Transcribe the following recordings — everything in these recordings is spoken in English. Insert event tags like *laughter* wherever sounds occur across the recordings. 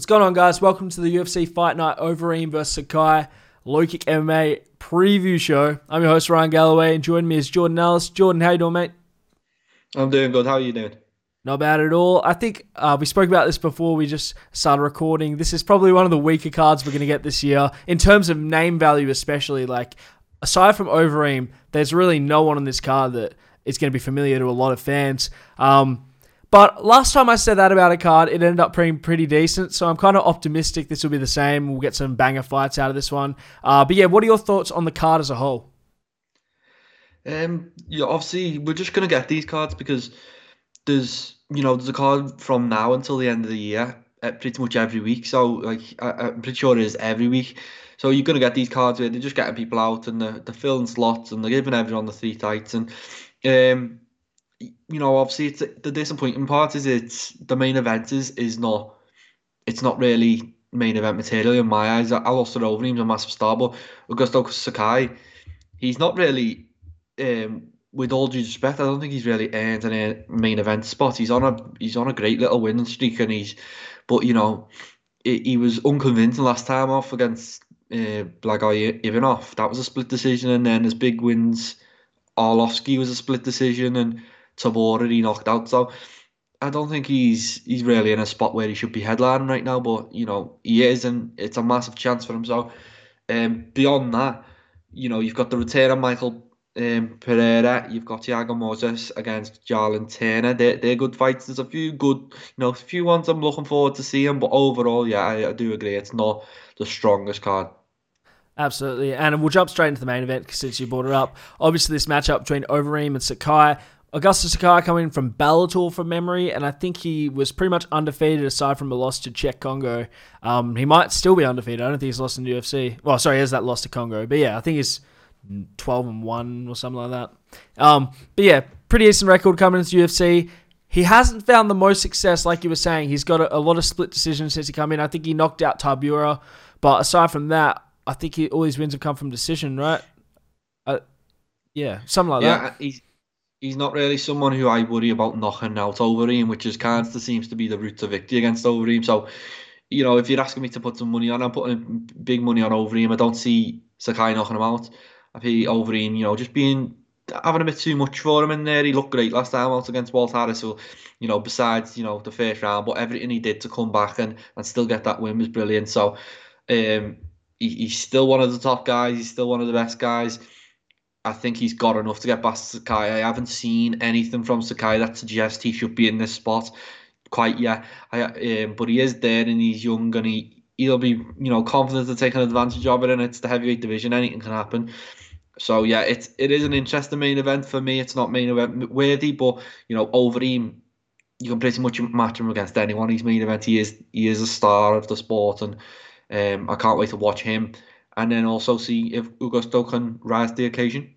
What's going on, guys? Welcome to the UFC Fight Night Overeem vs Sakai Low Kick MMA preview show. I'm your host Ryan Galloway, and joining me is Jordan Ellis. Jordan, how you doing, mate? I'm doing good. How are you doing? Not bad at all. I think uh, we spoke about this before we just started recording. This is probably one of the weaker cards we're going to get this year in terms of name value, especially. Like aside from Overeem, there's really no one on this card that is going to be familiar to a lot of fans. Um, but last time I said that about a card, it ended up being pretty decent. So I'm kind of optimistic this will be the same. We'll get some banger fights out of this one. Uh, but yeah, what are your thoughts on the card as a whole? Um, yeah, obviously we're just gonna get these cards because there's you know there's a card from now until the end of the year, uh, pretty much every week. So like I, am pretty sure it is every week. So you're gonna get these cards where they're just getting people out and they're, they're filling slots and they're giving everyone the three fights and um you know, obviously, it's the disappointing part is it's the main event is is not it's not really main event material in my eyes. Alistair Overeem, a massive star, but Augusto Sakai, he's not really. Um, with all due respect, I don't think he's really earned a main event spot. He's on a he's on a great little winning streak, and he's, but you know, he, he was unconvincing last time off against uh, Blagoy Ivanov. That was a split decision, and then his big wins, Arlovsky was a split decision, and Tybura he knocked out. So I don't think he's he's really in a spot where he should be headlining right now. But you know he is, and it's a massive chance for him. So um, beyond that, you know you've got the return of Michael um, Pereira. You've got Thiago Moises against Jalen Turner. They're, they're good fights. There's a few good, you know, a few ones I'm looking forward to seeing. But overall, yeah, I, I do agree. It's not the strongest card. Absolutely. And we'll jump straight into the main event since you brought it up. Obviously, this matchup between Overeem and Sakai Augusto Sakai coming from Bellator from memory, and I think he was pretty much undefeated aside from a loss to Cheick Kongo. Um, he might still be undefeated. I don't think he's lost in the UFC. Well, sorry, he has that loss to Kongo, but yeah, I think he's twelve and one or something like that. Um, but yeah, pretty decent record coming into UFC. He hasn't found the most success, like you were saying. He's got a, a lot of split decisions since he came in. I think he knocked out Tybura, but aside from that, I think he, all his wins have come from decision, right? Uh, yeah, something like yeah, that. He's, he's not really someone who I worry about knocking out Overeem, which is kind of seems to be the route to victory against Overeem. So, you know, if you're asking me to put some money on, I'm putting big money on Overeem. I don't see Sakai knocking him out. I think Overeem, you know, just being having a bit too much for him in there. He looked great last time out against Walt Harris. So, you know, besides, you know, the first round, but everything he did to come back and, and still get that win was brilliant. So, um, he, he's still one of the top guys. He's still one of the best guys. I think he's got enough to get past Sakai. I haven't seen anything from Sakai that suggests he should be in this spot quite yet. I, um, but he is there and he's young and he he'll be you know confident take an advantage of it. And it's the heavyweight division; anything can happen. So yeah, it's it is an interesting main event for me. It's not main event worthy, but you know Overeem, you can pretty much match him against anyone. He's main event. He is he is a star of the sport, and um, I can't wait to watch him and then also see if Augusto can rise the occasion.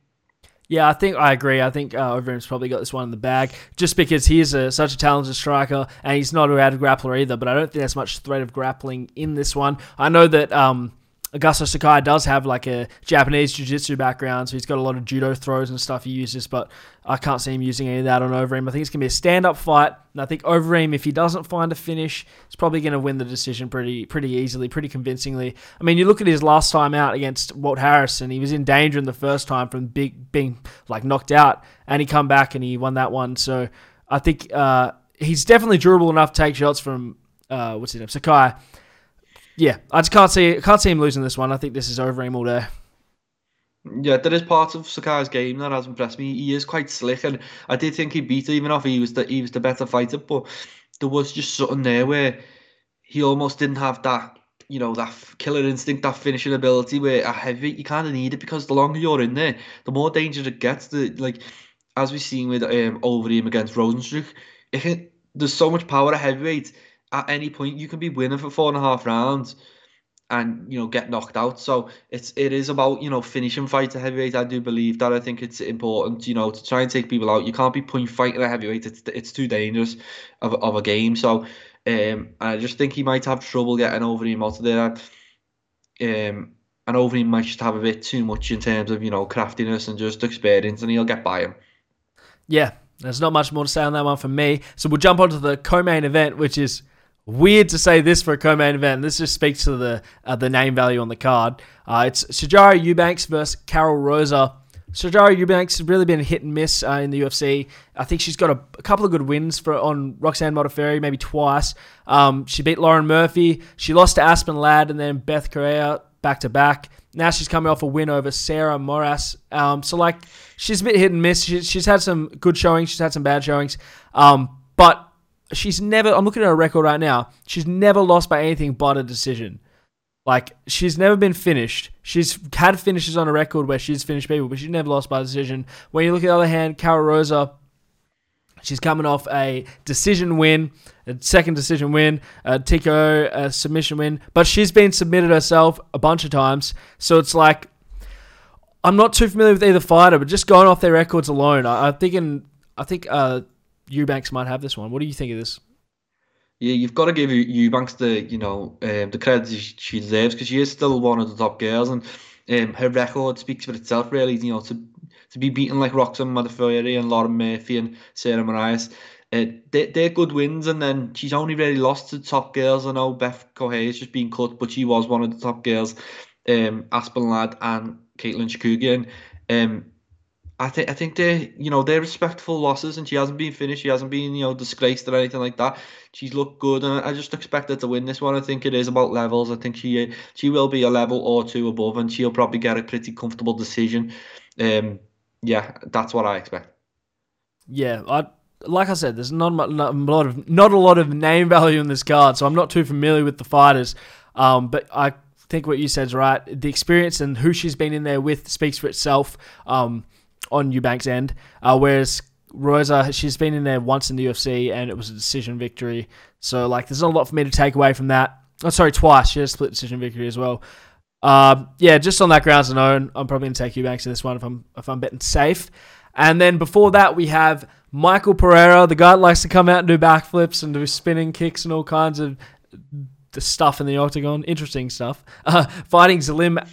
Yeah, I think I agree. I think uh, Overeem's probably got this one in the bag just because he is a, such a talented striker and he's not a rad grappler either. But I don't think there's much threat of grappling in this one. I know that um, Augusto Sakai does have like a Japanese jiu-jitsu background, so he's got a lot of judo throws and stuff he uses, but I can't see him using any of that on Overeem. I think it's going to be a stand-up fight, and I think Overeem, if he doesn't find a finish, is probably going to win the decision pretty pretty easily, pretty convincingly. I mean, you look at his last time out against Walt Harrison, he was in danger in the first time from big being like knocked out, and he come back and he won that one. So I think uh, he's definitely durable enough to take shots from uh, what's his name, Sakai yeah, I just can't see can't see him losing this one. I think this is Overeem all day. Yeah, there is part of Sakai's game that has impressed me. He is quite slick, and I did think he beat Ivanov. he was the he was the better fighter. But there was just something there where he almost didn't have that, you know, that killer instinct, that finishing ability. Where a heavyweight you kind of need it because the longer you're in there, the more dangerous it gets. The like as we've seen with um, Overeem against Rozenstruik, it, there's so much power at heavyweight at any point you can be winning for four and a half rounds and you know get knocked out. So it's it is about you know finishing fights at heavyweight. I do believe that. I think it's important you know to try and take people out. You can't be point fighting at heavyweight. It's it's too dangerous of, of a game. So um, I just think he might have trouble getting Overeem out of there. Um, and Overeem might just have a bit too much in terms of you know craftiness and just experience, and he'll get by him. Yeah, there's not much more to say on that one from me. So we'll jump onto the co-main event, which is Weird to say this for a co-main event. This just speaks to the uh, the name value on the card. Uh, it's Sijara Eubanks versus Karol Rosa. Sijara Eubanks has really been hit and miss uh, in the UFC. I think she's got a, a, couple of good wins for on Roxanne Modafferi, maybe twice. Um, she beat Lauren Murphy. She lost to Aspen Ladd and then Beth Correia back to back. Now she's coming off a win over Sarah Moras. Um, so like she's a bit hit and miss. She, she's had some good showings. She's had some bad showings. Um, but she's never. I'm looking at her record right now. She's never lost by anything but a decision. Like she's never been finished. She's had finishes on a record where she's finished people, but she's never lost by decision. When you look at the other hand, Karol Rosa, she's coming off a decision win, a second decision win, a TKO, a submission win, but she's been submitted herself a bunch of times. So it's like I'm not too familiar with either fighter, but just going off their records alone, I, I'm thinking I think uh, Eubanks might have this one. What do you think of this? yeah, you've got to give Eubanks the you know um, the credit she deserves because she is still one of the top girls and um, her record speaks for itself really. You know to to be beaten like Roxanne Modafferi and Lauren Murphy and Sarah Moras. Uh, they, they're good wins, and then she's only really lost to top girls. I know Beth Correia has just been cut, but she was one of the top girls. Um, Aspen Ladd and Katlyn Chookagian. Um, I think I think they you know they're respectful losses, and she hasn't been finished. She hasn't been you know disgraced or anything like that. She's looked good, and I just expect her to win this one. I think it is about levels. I think she she will be a level or two above, and she'll probably get a pretty comfortable decision. Um, yeah, that's what I expect. Yeah, I like I said, there's not a lot of not a lot of name value in this card, so I'm not too familiar with the fighters. Um, but I think what you said is right. The experience and who she's been in there with speaks for itself. Um, on Eubanks' end. Uh, whereas Rosa, she's been in there once in the UFC and it was a decision victory. So like, there's not a lot for me to take away from that. Oh, sorry, twice. She has split decision victory as well. Um, yeah, just on that grounds alone, I'm probably gonna take Eubanks in this one if I'm if I'm betting safe. And then before that, we have Michael Pereira, the guy that likes to come out and do backflips and do spinning kicks and all kinds of the stuff in the octagon, interesting stuff. Uh, *laughs* fighting Zelim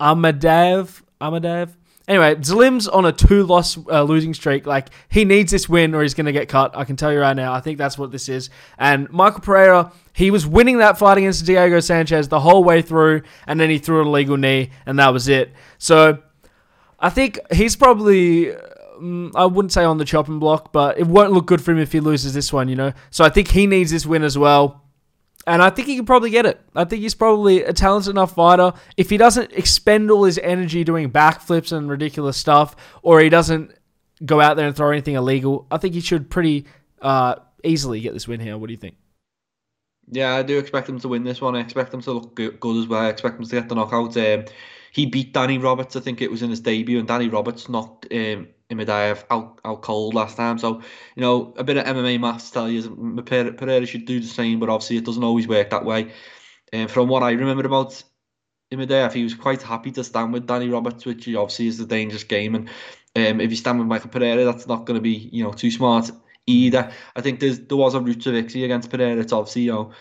Imadaev. Imadaev. Anyway, Zelim's on a two-loss uh, losing streak. Like he needs this win, or he's going to get cut. I can tell you right now. I think that's what this is. And Michael Pereira, he was winning that fight against Diego Sanchez the whole way through, and then he threw a legal knee, and that was it. So I think he's probably. Um, I wouldn't say on the chopping block, but it won't look good for him if he loses this one, you know. So I think he needs this win as well and I think he can probably get it. I think he's probably a talented enough fighter. If he doesn't expend all his energy doing backflips and ridiculous stuff, or he doesn't go out there and throw anything illegal, I think he should pretty uh, easily get this win here. What do you think? Yeah, I do expect him to win this one. I expect him to look good, as well. I expect him to get the knockout. Um, he beat Danny Roberts, I think it was in his debut, and Danny Roberts knocked um, Imadaev out, out cold last time. So, you know, a bit of MMA maths tell you Pereira should do the same, but obviously it doesn't always work that way. And um, from what I remember about Imadaev, he was quite happy to stand with Danny Roberts, which obviously is a dangerous game. And um, if you stand with Michael Pereira, that's not going to be, you know, too smart either. I think there was a route to victory against Pereira. It's obviously, you know,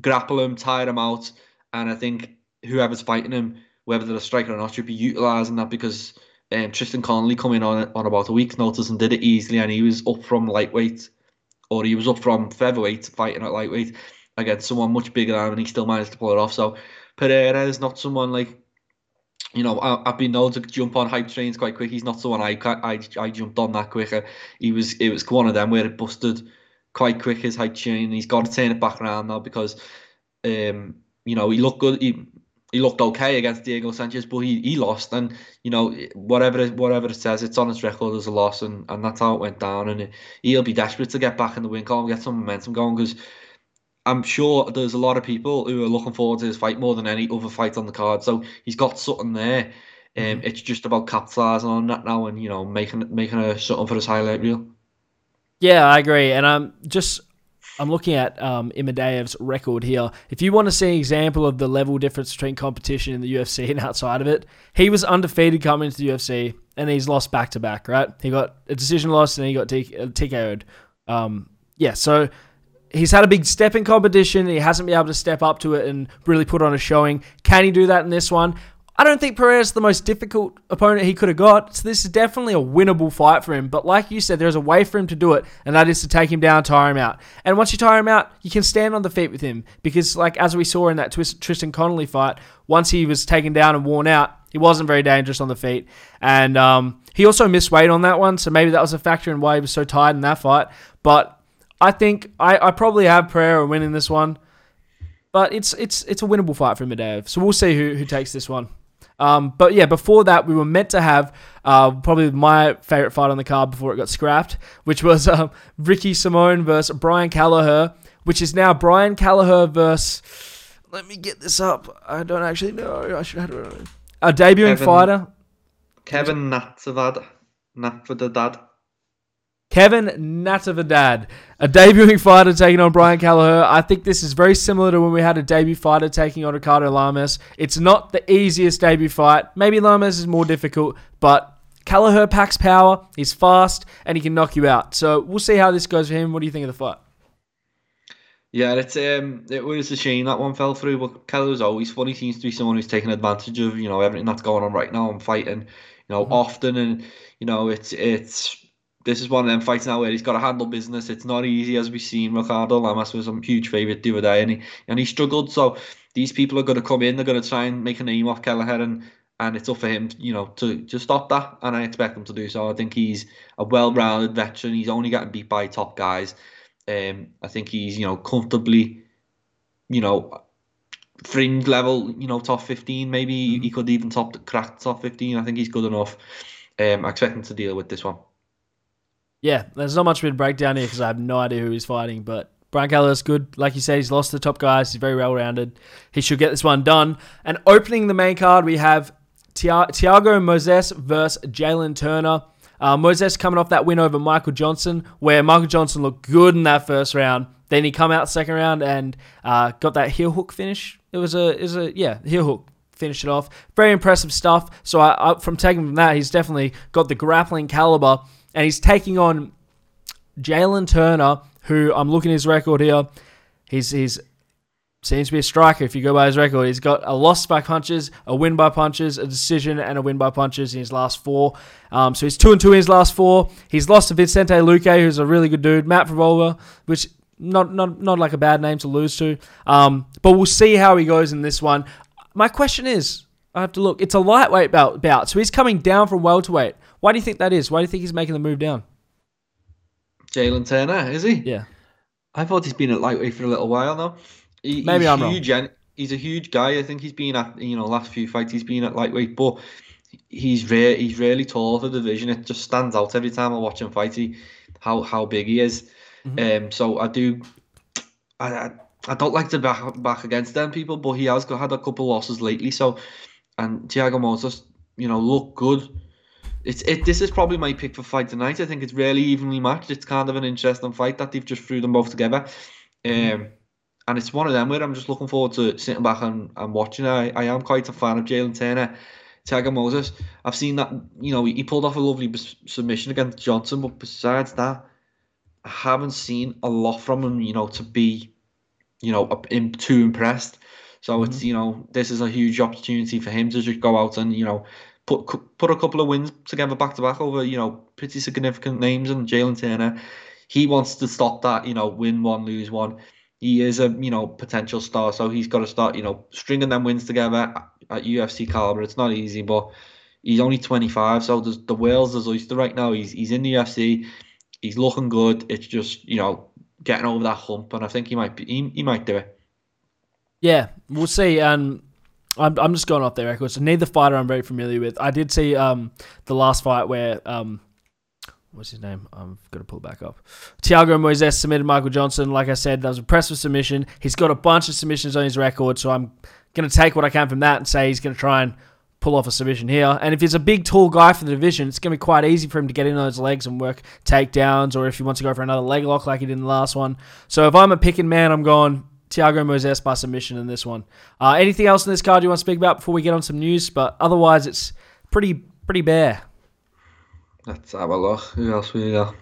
grapple him, tire him out. And I think whoever's fighting him, whether they're a striker or not, should be utilising that because um, Tristan Connelly coming on on about a week's notice and did it easily, and he was up from lightweight, or he was up from featherweight fighting at lightweight against someone much bigger than him, and he still managed to pull it off. So Pereira is not someone like, you know, I, have been known to jump on hype trains quite quick. He's not someone I I, I jumped on that quicker. He was it was one of them where it busted quite quick his hype train. He's got to turn it back around now because, um, you know, he looked good. He, he looked okay against Diego Sanchez, but he, he lost, and you know whatever it, whatever it says, it's on his record as a loss, and, and that's how it went down. And he'll be desperate to get back in the win column, get some momentum going, because I'm sure there's a lot of people who are looking forward to his fight more than any other fight on the card. So he's got something there. Um, mm-hmm. it's just about capitalising on that now, and you know making making a something for his highlight reel. Yeah, I agree, and I'm just I'm looking at um, record here. If you want to see an example of the level difference between competition in the UFC *laughs* and outside of it, he was undefeated coming into the UFC, and he's lost back to back. Right? He got a decision loss, and he got T- TKO'd. Um, yeah, so he's had a big step in competition. He hasn't been able to step up to it and really put on a showing. Can he do that in this one? I don't think Pereira's the most difficult opponent he could have got. So this is definitely a winnable fight for him. But like you said, there's a way for him to do it, and that is to take him down, tire him out. And once you tire him out, you can stand on the feet with him because, like as we saw in that Tristan Connelly fight, once he was taken down and worn out, he wasn't very dangerous on the feet. And um, he also missed weight on that one, so maybe that was a factor in why he was so tired in that fight. But I think I, I probably have Pereira winning this one. But it's it's it's a winnable fight for Medvedev. So we'll see who, who takes this one. Um, but yeah, before that, we were meant to have uh, probably my favorite fight on the card before it got scrapped, which was uh, Ricky Simón versus Brian Kelleher, which is now Brian Kelleher versus. Let me get this up. I don't actually know. I should have. A debuting Kevin, fighter. Kevin Natsavad. Natsavad. Kevin Natividad, a debuting fighter taking on Brian Kelleher. I think this is very similar to when we had a debut fighter taking on Ricardo Lamas. It's not the easiest debut fight. Maybe Lamas is more difficult, but Kelleher packs power. He's fast and he can knock you out. So we'll see how this goes for him. What do you think of the fight? Yeah, it's um, it was a shame that one fell through. But Kelleher's always funny. He Seems to be someone who's taking advantage of you know everything that's going on right now and fighting, you know, mm-hmm. often and you know it's it's this is one of them fights now where he's got to handle business. It's not easy, as we've seen. Ricardo Lamas was a huge favourite the other day, and he and he struggled. So these people are going to come in. They're going to try and make a name off Kelleher, and and it's up for him, you know, to to stop that. And I expect him to do so. I think he's a well-rounded veteran. He's only getting beat by top guys. Um, I think he's you know comfortably, you know, fringe level, you know, top 15. Maybe mm-hmm. he could even top crack top 15. I think he's good enough. Um, I expect him to deal with this one. Yeah, there's not much of a breakdown here because I have no idea who he's fighting, but Brian Kelleher's good. Like you said, he's lost the top guys. He's very well rounded. He should get this one done. And opening the main card, we have Thiago Moises versus Jalen Turner. Uh, Moises coming off that win over Michael Johnson, where Michael Johnson looked good in that first round. Then he come out second round and uh, got that heel hook finish. It was a, was a yeah heel hook finished it off. Very impressive stuff. So I, I, from taking from that, he's definitely got the grappling caliber and he's taking on Jalen Turner, who I'm looking at his record here. He's he's seems to be a striker if you go by his record. He's got a loss by punches, a win by punches, a decision, and a win by punches in his last four. Um, so he's two and two in his last four. He's lost to Vicente Luque, who's a really good dude. Matt Frevola, which not not not like a bad name to lose to. Um, but we'll see how he goes in this one. My question is, I have to look. It's a lightweight bout, bout so he's coming down from welterweight. Why do you think that is? Why do you think he's making the move down? Jalen Turner, is he? Yeah. I thought he's been at lightweight for a little while now. He, Maybe I'm huge, wrong. He's a huge guy. I think he's been at you know last few fights he's been at lightweight, but he's re- he's really tall for the division. It just stands out every time I watch him fight. He how how big he is. Mm-hmm. Um, so I do. I, I I don't like to back back against them people, but he has got, had a couple losses lately. So and Thiago Moises, you know, look good it's it. This is probably my pick for fight tonight. I think it's really evenly matched. It's kind of an interesting fight that they've just threw them both together. Um, and it's one of them where I'm just looking forward to sitting back and, and watching. I, I am quite a fan of Jalen Turner. Thiago Moises. I've seen that, you know, he pulled off a lovely submission against Johnson, but besides that, I haven't seen a lot from him, you know, to be, you know, too impressed. So mm-hmm. it's, you know, this is a huge opportunity for him to just go out and, you know, put put a couple of wins together back to back over you know pretty significant names and Jalen Turner. He wants to stop that you know win one lose one. He is a you know potential star, so he's got to start you know stringing them wins together at UFC caliber. It's not easy, but he's only 25, so there's, the world's his oyster right now. He's he's in the UFC. He's looking good. It's just you know getting over that hump, and I think he might be he, he might do it. Yeah, we'll see. And I'm, I'm just going off their records. Neither fighter I'm very familiar with. I did see um, the last fight where um, what's his name? I'm gonna pull it back up. Thiago Moises submitted Michael Johnson. Like I said, that was a impressive submission. He's got a bunch of submissions on his record, so I'm gonna take what I can from that and say he's gonna try and pull off a submission here. And if he's a big, tall guy for the division, it's gonna be quite easy for him to get in those legs and work takedowns, or if he wants to go for another leg lock like he did in the last one. So if I'm a picking man, I'm going Thiago Moises by submission in this one. Uh, anything else in this card you want to speak about before we get on some news? But otherwise, it's pretty pretty bare. Let's have a look. Who else we got?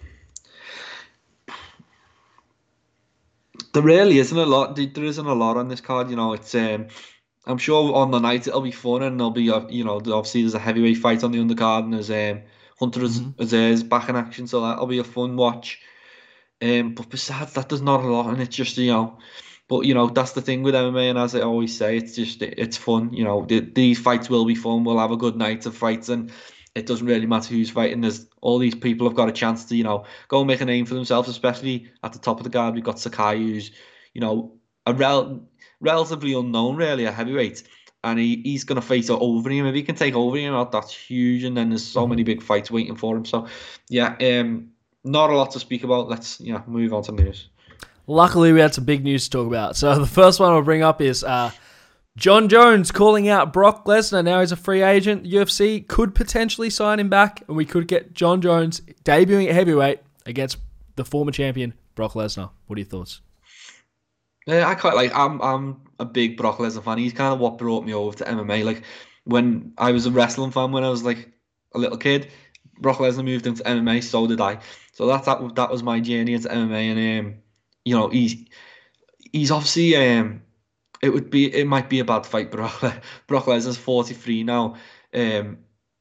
There really isn't a lot. There isn't a lot on this card. You know, it's um, I'm sure on the night it'll be fun, and there'll be a, you know obviously there's a heavyweight fight on the undercard, and there's um, Hunter mm-hmm. Back in action, so that'll be a fun watch. Um, but besides that, there's not a lot, and it's just you know, but you know that's the thing with MMA, and as I always say, it's just it's fun. You know, the, these fights will be fun. We'll have a good night of fights, and it doesn't really matter who's fighting. There's all these people have got a chance to you know go and make a name for themselves, especially at the top of the guard. We've got Sakai, who's you know a rel- relatively unknown, really a heavyweight. And he, he's going to face Overeem. If he can take Overeem out, that's huge. And then there's so many big fights waiting for him. So, yeah, um, not a lot to speak about. Let's yeah move on to news. Luckily, we had some big news to talk about. So the first one I'll bring up is uh, Jon Jones calling out Brock Lesnar. Now he's a free agent. UFC could potentially sign him back, and we could get Jon Jones debuting at heavyweight against the former champion Brock Lesnar. What are your thoughts? Yeah, I quite like. I'm I'm a big Brock Lesnar fan. He's kind of what brought me over to MMA. Like when I was a wrestling fan when I was like a little kid, Brock Lesnar moved into MMA. So did I. So that that that was my journey into MMA, and um, you know he's he's obviously um, it would be it might be a bad fight. Brock *laughs* Brock Lesnar's 43 now. Um,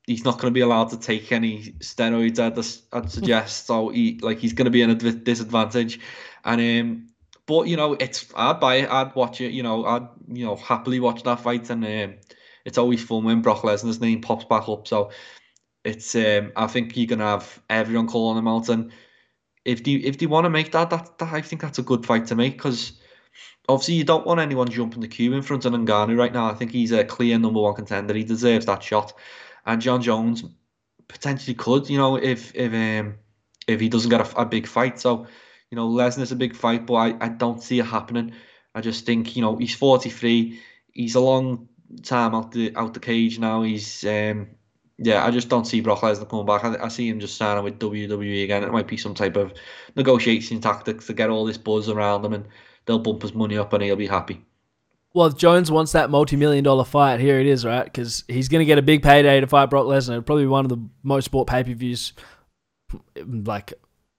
he's not going to be allowed to take any steroids. I'd, I'd *laughs* suggest so. He like he's going to be in a disadvantage, and um, but you know it's I'd buy it. I'd watch it. You know I'd you know happily watch that fight, and um, it's always fun when Brock Lesnar's name pops back up. So it's um, I think you're gonna have everyone calling him out, and if they if they want to make that, that, that I think that's a good fight to make because obviously you don't want anyone jumping the queue in front of Ngannou right now. I think he's a clear number one contender. He deserves that shot, and Jon Jones potentially could, you know, if if um if he doesn't get a, a big fight. So you know, Lesnar's a big fight, but I, I don't see it happening. I just think you know he's 43. He's a long time out the out the cage now. He's um yeah, I just don't see Brock Lesnar coming back. I, I see him just signing with WWE again. It might be some type of negotiation tactics to get all this buzz around him, and they'll bump his money up, and he'll be happy. Well, if Jones wants that multi-million dollar fight, here it is, right? Because he's going to get a big payday to fight Brock Lesnar. Probably one of the most bought pay-per-views, like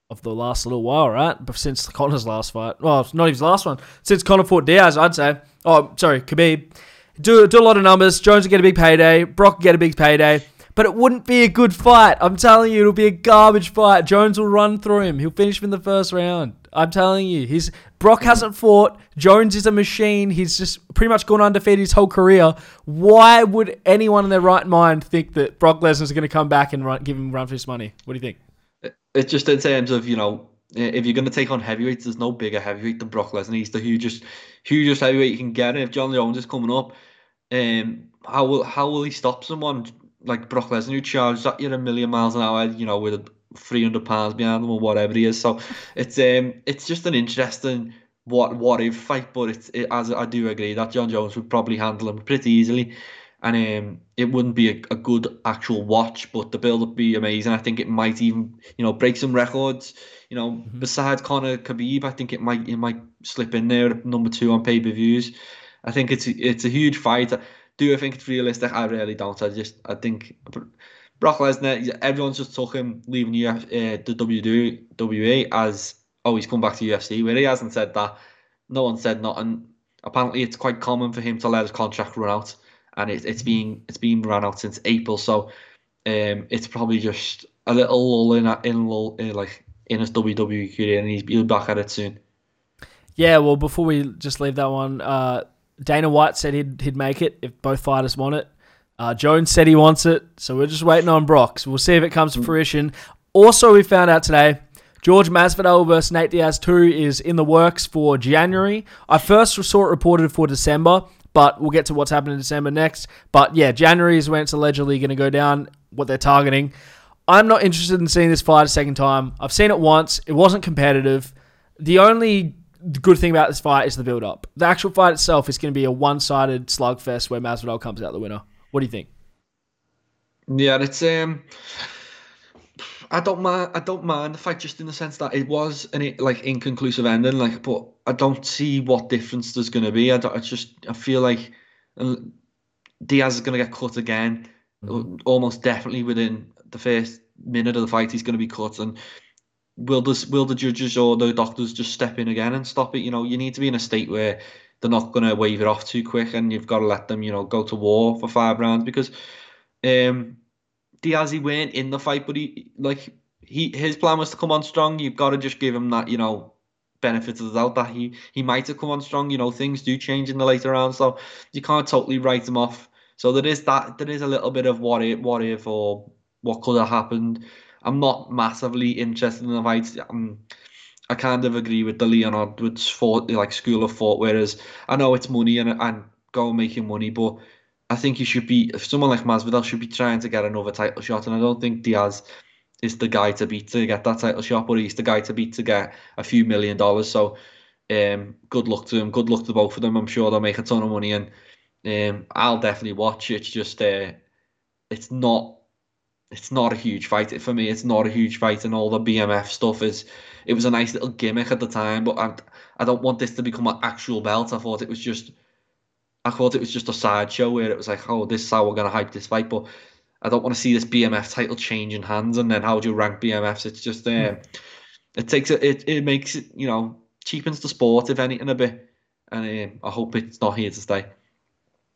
of the last little while, right? But since Conor's last fight. Well, not his last one. Since Conor fought Diaz, I'd say. Oh, sorry, Khabib. Do do a lot of numbers. Jones will get a big payday. Brock will get a big payday but it wouldn't be a good fight. I'm telling you, it'll be a garbage fight. Jones will run through him. He'll finish him in the first round. I'm telling you, he's Brock hasn't fought. Jones is a machine. He's just pretty much gone undefeated his whole career. Why would anyone in their right mind think that Brock Lesnar's going to come back and run, give him run for his money? What do you think? It's just in terms of you know if you're going to take on heavyweights, there's no bigger heavyweight than Brock Lesnar. He's the hugest, hugest heavyweight you can get. And if Jon Jones is coming up, um, how will how will he stop someone like Brock Lesnar who charges at you a million miles an hour, you know, with 300 pounds behind him or whatever he is. So *laughs* it's um it's just an interesting what what if fight, but it's it, as I do agree that Jon Jones would probably handle him pretty easily, and um it wouldn't be a, a good actual watch, but the build up be amazing. I think it might even you know break some records. You know, mm-hmm. besides Conor Khabib, I think it might it might slip in there number two on pay per views. I think it's it's a huge fight. Do I think it's realistic? I really don't. I just I think Brock Lesnar. Everyone's just took him leaving Uf, uh, the WWE as oh he's come back to UFC, where he hasn't said that. No one said nothing. Apparently, it's quite common for him to let his contract run out, and it, it's been it's been run out since April. So um, it's probably just a little lull in in, lull, in like in his WWE career, and he's he'll be back at it soon. Yeah, well, before we just leave that one, uh, Dana White said he'd he'd make it if both fighters want it. Uh, Jones said he wants it, so we're just waiting on Brock. So we'll see if it comes to fruition. Also, we found out today George Masvidal versus Nate Diaz 2 is in the works for January. I first saw it reported for December, but we'll get to what's happening in December next. But yeah, January is when it's allegedly going to go down, what they're targeting. I'm not interested in seeing this fight a second time. I've seen it once, it wasn't competitive. The only the good thing about this fight is the build up. The actual fight itself is going to be a one sided slugfest where Masvidal comes out the winner. What do you think? Yeah, it's um, I don't mind. I don't mind the fight just in the sense that it was an like inconclusive ending. Like, but I don't see what difference there's going to be. I, I just I feel like Diaz is going to get cut again, mm-hmm. almost definitely within the first minute of the fight. He's going to be cut, and will the will the judges or the doctors just step in again and stop it? You know, you need to be in a state where they're not going to wave it off too quick, and you've got to let them, you know, go to war for five rounds because um, Diaz he weren't in the fight, but he like he his plan was to come on strong. You've got to just give him that, you know, benefit of the doubt that he he might have come on strong. You know, things do change in the later rounds, so you can't totally write him off. So there is that there is a little bit of what if what if or what could have happened. I'm not massively interested in the fights. I'm, I kind of agree with the Leon Edwards fought like school of thought. Whereas I know it's money and and go making money, but I think you should be if someone like Masvidal should be trying to get another title shot, and I don't think Diaz is the guy to beat to get that title shot, but he's the guy to beat to get a few million dollars. So um, good luck to him. Good luck to both of them. I'm sure they'll make a ton of money, and um, I'll definitely watch. It's just uh, it's not it's not a huge fight for me. It's not a huge fight, and all the BMF stuff is. It was a nice little gimmick at the time, but I, I don't want this to become an actual belt. I thought it was just, I thought it was just a sideshow where it was like, oh, this is how we're gonna hype this fight, but I don't want to see this BMF title changing hands, and then how do you rank BMFs? It's just, uh, mm. it takes it, it, it makes it, you know, cheapens the sport if anything a bit, and uh, I hope it's not here to stay.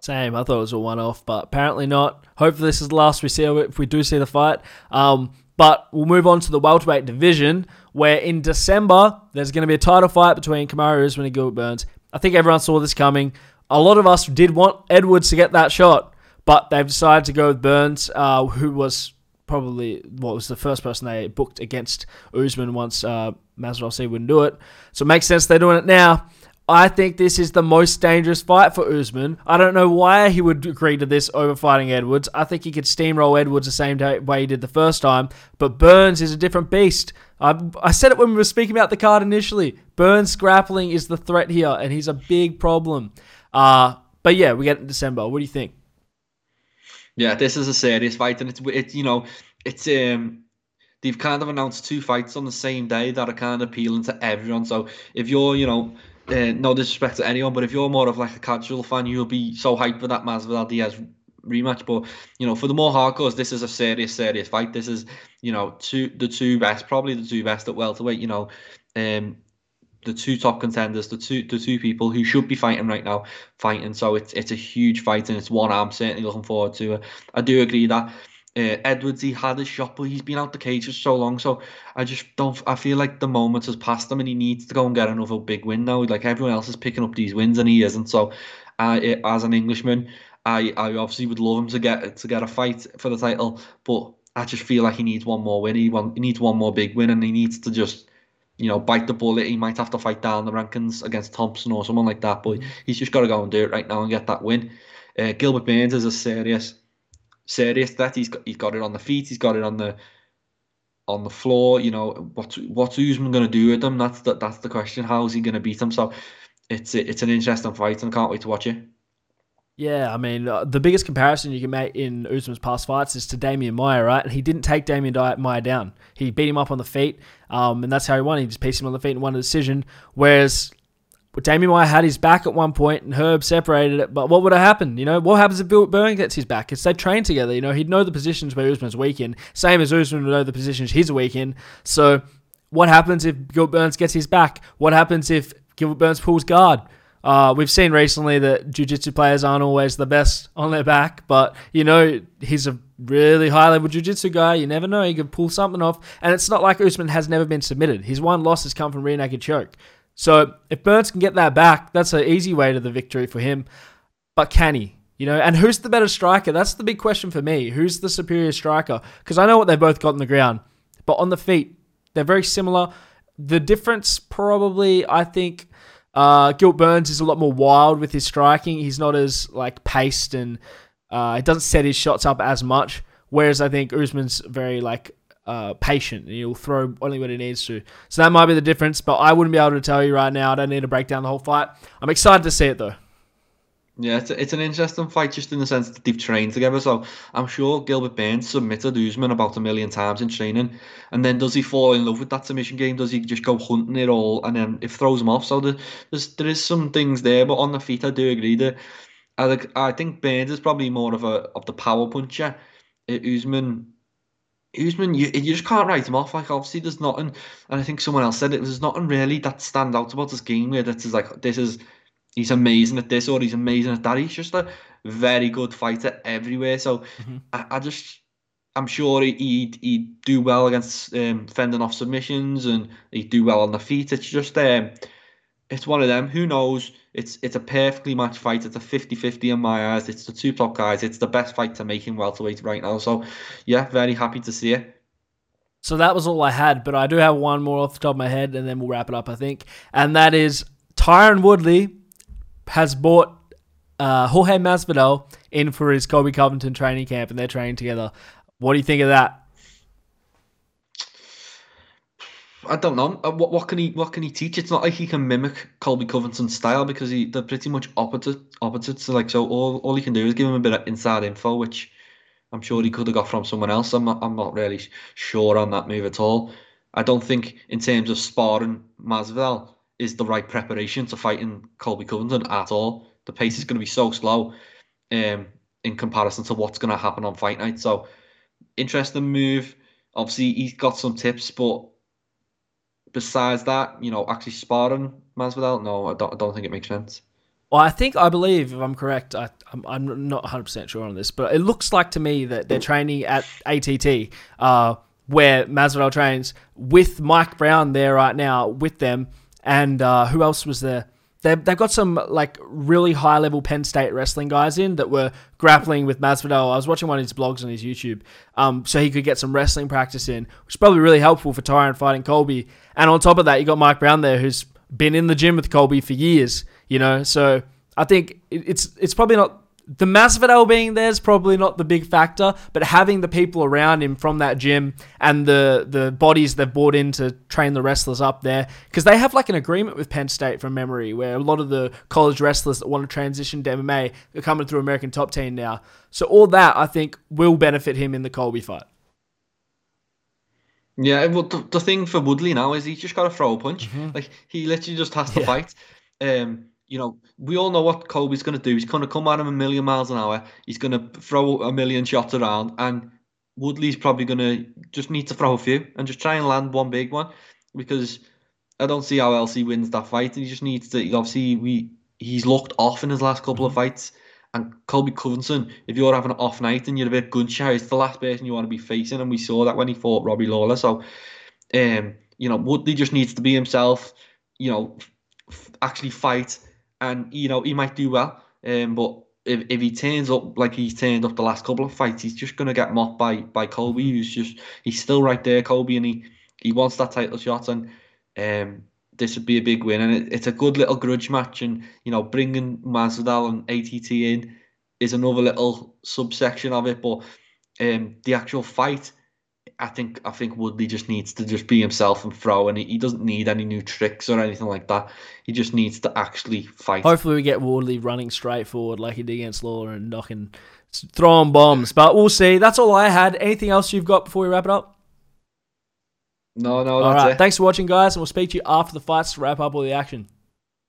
Same. I thought it was a one-off, but apparently not. Hopefully, this is the last we see of it if we do see the fight. Um, but we'll move on to the welterweight division, where in December there's going to be a title fight between Kamaru Usman and Gilbert Burns. I think everyone saw this coming. A lot of us did want Edwards to get that shot, but they've decided to go with Burns, uh, who was probably what was the first person they booked against Usman once uh, Masvidal said wouldn't do it. So it makes sense they're doing it now. I think this is the most dangerous fight for Usman. I don't know why he would agree to this over fighting Edwards. I think he could steamroll Edwards the same way he did the first time, but Burns is a different beast. I, I said it when we were speaking about the card initially. Burns grappling is the threat here, and he's a big problem. Uh, but yeah, we get it in December. What do you think? Yeah, this is a serious fight, and it's it, you know it's um they've kind of announced two fights on the same day that are kind of appealing to everyone. So if you're you know uh, no disrespect to anyone, but if you're more of like a casual fan, you'll be so hyped for that Masvidal Diaz rematch. But you know, for the more hardcores, this is a serious, serious fight. This is you know two the two best, probably the two best at welterweight. You know, um, the two top contenders, the two the two people who should be fighting right now, fighting. So it's it's a huge fight, and it's one I'm certainly looking forward to. I do agree that uh, Edwards, he had his shot, but he's been out the cage for so long. So I just don't. I feel like the moment has passed him, and he needs to go and get another big win now. Like everyone else is picking up these wins, and he isn't. So, uh, as an Englishman, I I obviously would love him to get to get a fight for the title, but I just feel like he needs one more win. He want, he needs one more big win, and he needs to just you know, bite the bullet. He might have to fight down the rankings against Thompson or someone like that, but mm-hmm. he's just got to go and do it right now and get that win. Uh, Gilbert Burns is a serious serious that he's got he's got it on the feet, he's got it on the on the floor. You know what's what's Usman going to do with him? That's the, that's the question. How's he going to beat him? So it's it's an interesting fight, and I can't wait to watch it. Yeah, I mean, uh, the biggest comparison you can make in Usman's past fights is to Demian Maia, right? He didn't take Demian Maia down. He beat him up on the feet, um, and that's how he won. He just pieced him on the feet and won a decision. Whereas but Demian Maia had his back at one point and Herb separated it. But what would have happened? You know, what happens if Bill Burns gets his back? It's they train together. You know, he'd know the positions where Usman's weak in, same as Usman would know the positions he's weak in. So, what happens if Gilbert Burns gets his back? What happens if Gilbert Burns pulls guard? Uh, we've seen recently that jiu-jitsu players aren't always the best on their back, but you know he's a really high-level jiu-jitsu guy. You never know; he could pull something off. And it's not like Usman has never been submitted. His one loss has come from rear naked choke. So if Burns can get that back, that's an easy way to the victory for him. But can he? You know, and who's the better striker? That's the big question for me. Who's the superior striker? Because I know what they both got on the ground, but on the feet, they're very similar. The difference, probably, I think, uh, Gilt Burns is a lot more wild with his striking. He's not as like paced and uh, he doesn't set his shots up as much. Whereas I think Usman's very like uh, patient and he'll throw only when he needs to. So that might be the difference, but I wouldn't be able to tell you right now. I don't need to break down the whole fight. I'm excited to see it though. Yeah, it's, a, it's an interesting fight just in the sense that they've trained together. So I'm sure Gilbert Burns submitted Usman about a million times in training. And then does he fall in love with that submission game? Does he just go hunting it all and then it throws him off? So there's, there is some things there, but on the feet, I do agree that I, I think Burns is probably more of a of the power puncher. Usman Usman, you, you just can't write him off. Like obviously, there's nothing, and I think someone else said it. There's nothing really that stand out about this game where this is like this is he's amazing at this or he's amazing at that. He's just a very good fighter everywhere. So Mm-hmm. I, I just I'm sure he- he'd he'd do well against um, fending off submissions and he'd do well on the feet. It's just um, it's one of them. Who knows? It's it's a perfectly matched fight. It's a 50-50 in my eyes. It's the two top guys. It's the best fight to make in welterweight right now. So yeah, very happy to see it. So that was all I had, but I do have one more off the top of my head, and then we'll wrap it up, I think. And that is Tyron Woodley has bought uh, Jorge Masvidal in for his Colby Covington training camp, and they're training together. What do you think of that? I don't know. Uh, What what can he what can he teach? It's not like he can mimic Colby Covington's style because he they're pretty much opposite opposites. So like so all, all he can do is give him a bit of inside info, which I'm sure he could have got from someone else. I'm not I'm not really sure on that move at all. I don't think in terms of sparring Masvidal is the right preparation to fighting Colby Covington at all. The pace is going to be so slow um, in comparison to what's going to happen on fight night. So interesting move. Obviously, he's got some tips, but besides that, you know, actually sparring Masvidal, no, I don't, I don't think it makes sense. Well, I think I believe, if I'm correct, I, I'm, I'm not 100 percent sure on this, but it looks like to me that they're training at ATT, uh, where Masvidal trains with Mike Brown there right now with them, and uh, who else was there? They've, they've got some like really high level Penn State wrestling guys in that were grappling with Masvidal. I was watching one of his blogs on his YouTube, um, so he could get some wrestling practice in, which is probably really helpful for Tyron fighting Colby. And on top of that, you got Mike Brown there, who's been in the gym with Colby for years. You know, so I think it's it's probably not the Masvidal being there is probably not the big factor, but having the people around him from that gym and the the bodies they've brought in to train the wrestlers up there, because they have like an agreement with Penn State from memory, where a lot of the college wrestlers that want to transition to MMA are coming through American Top Team now. So all that I think will benefit him in the Colby fight. Yeah, well, the, the thing for Woodley now is he's just got to throw a punch. Like he literally just has to Yeah. fight. Um, you know, we all know what Colby's going to do. He's going to come at him a million miles an hour. He's going to throw a million shots around, and Woodley's probably going to just need to throw a few and just try and land one big one, because I don't see how else he wins that fight. He just needs to. Obviously, we he's looked off in his last couple of fights. And Colby Covington, if you're having an off night and you're a bit gun shy, it's the last person you want to be facing. And we saw that when he fought Robbie Lawler. So, um, you know, Woodley just needs to be himself, you know, f- actually fight. And, you know, he might do well. Um, but if, if he turns up like he's turned up the last couple of fights, he's just going to get mocked by, by Colby, who's just, he's still right there, Colby, and he, he wants that title shot. And, um, this would be a big win, and it, it's a good little grudge match. And you know, bringing Masvidal and ATT in is another little subsection of it. But um, the actual fight, I think, I think Woodley just needs to just be himself and throw, and he, he doesn't need any new tricks or anything like that. He just needs to actually fight. Hopefully, we get Woodley running straight forward like he did against Lawler and knocking, throwing bombs. But we'll see. That's all I had. Anything else you've got before we wrap it up? No, no, All that's right. it. Thanks for watching, guys, and we'll speak to you after the fights to wrap up all the action.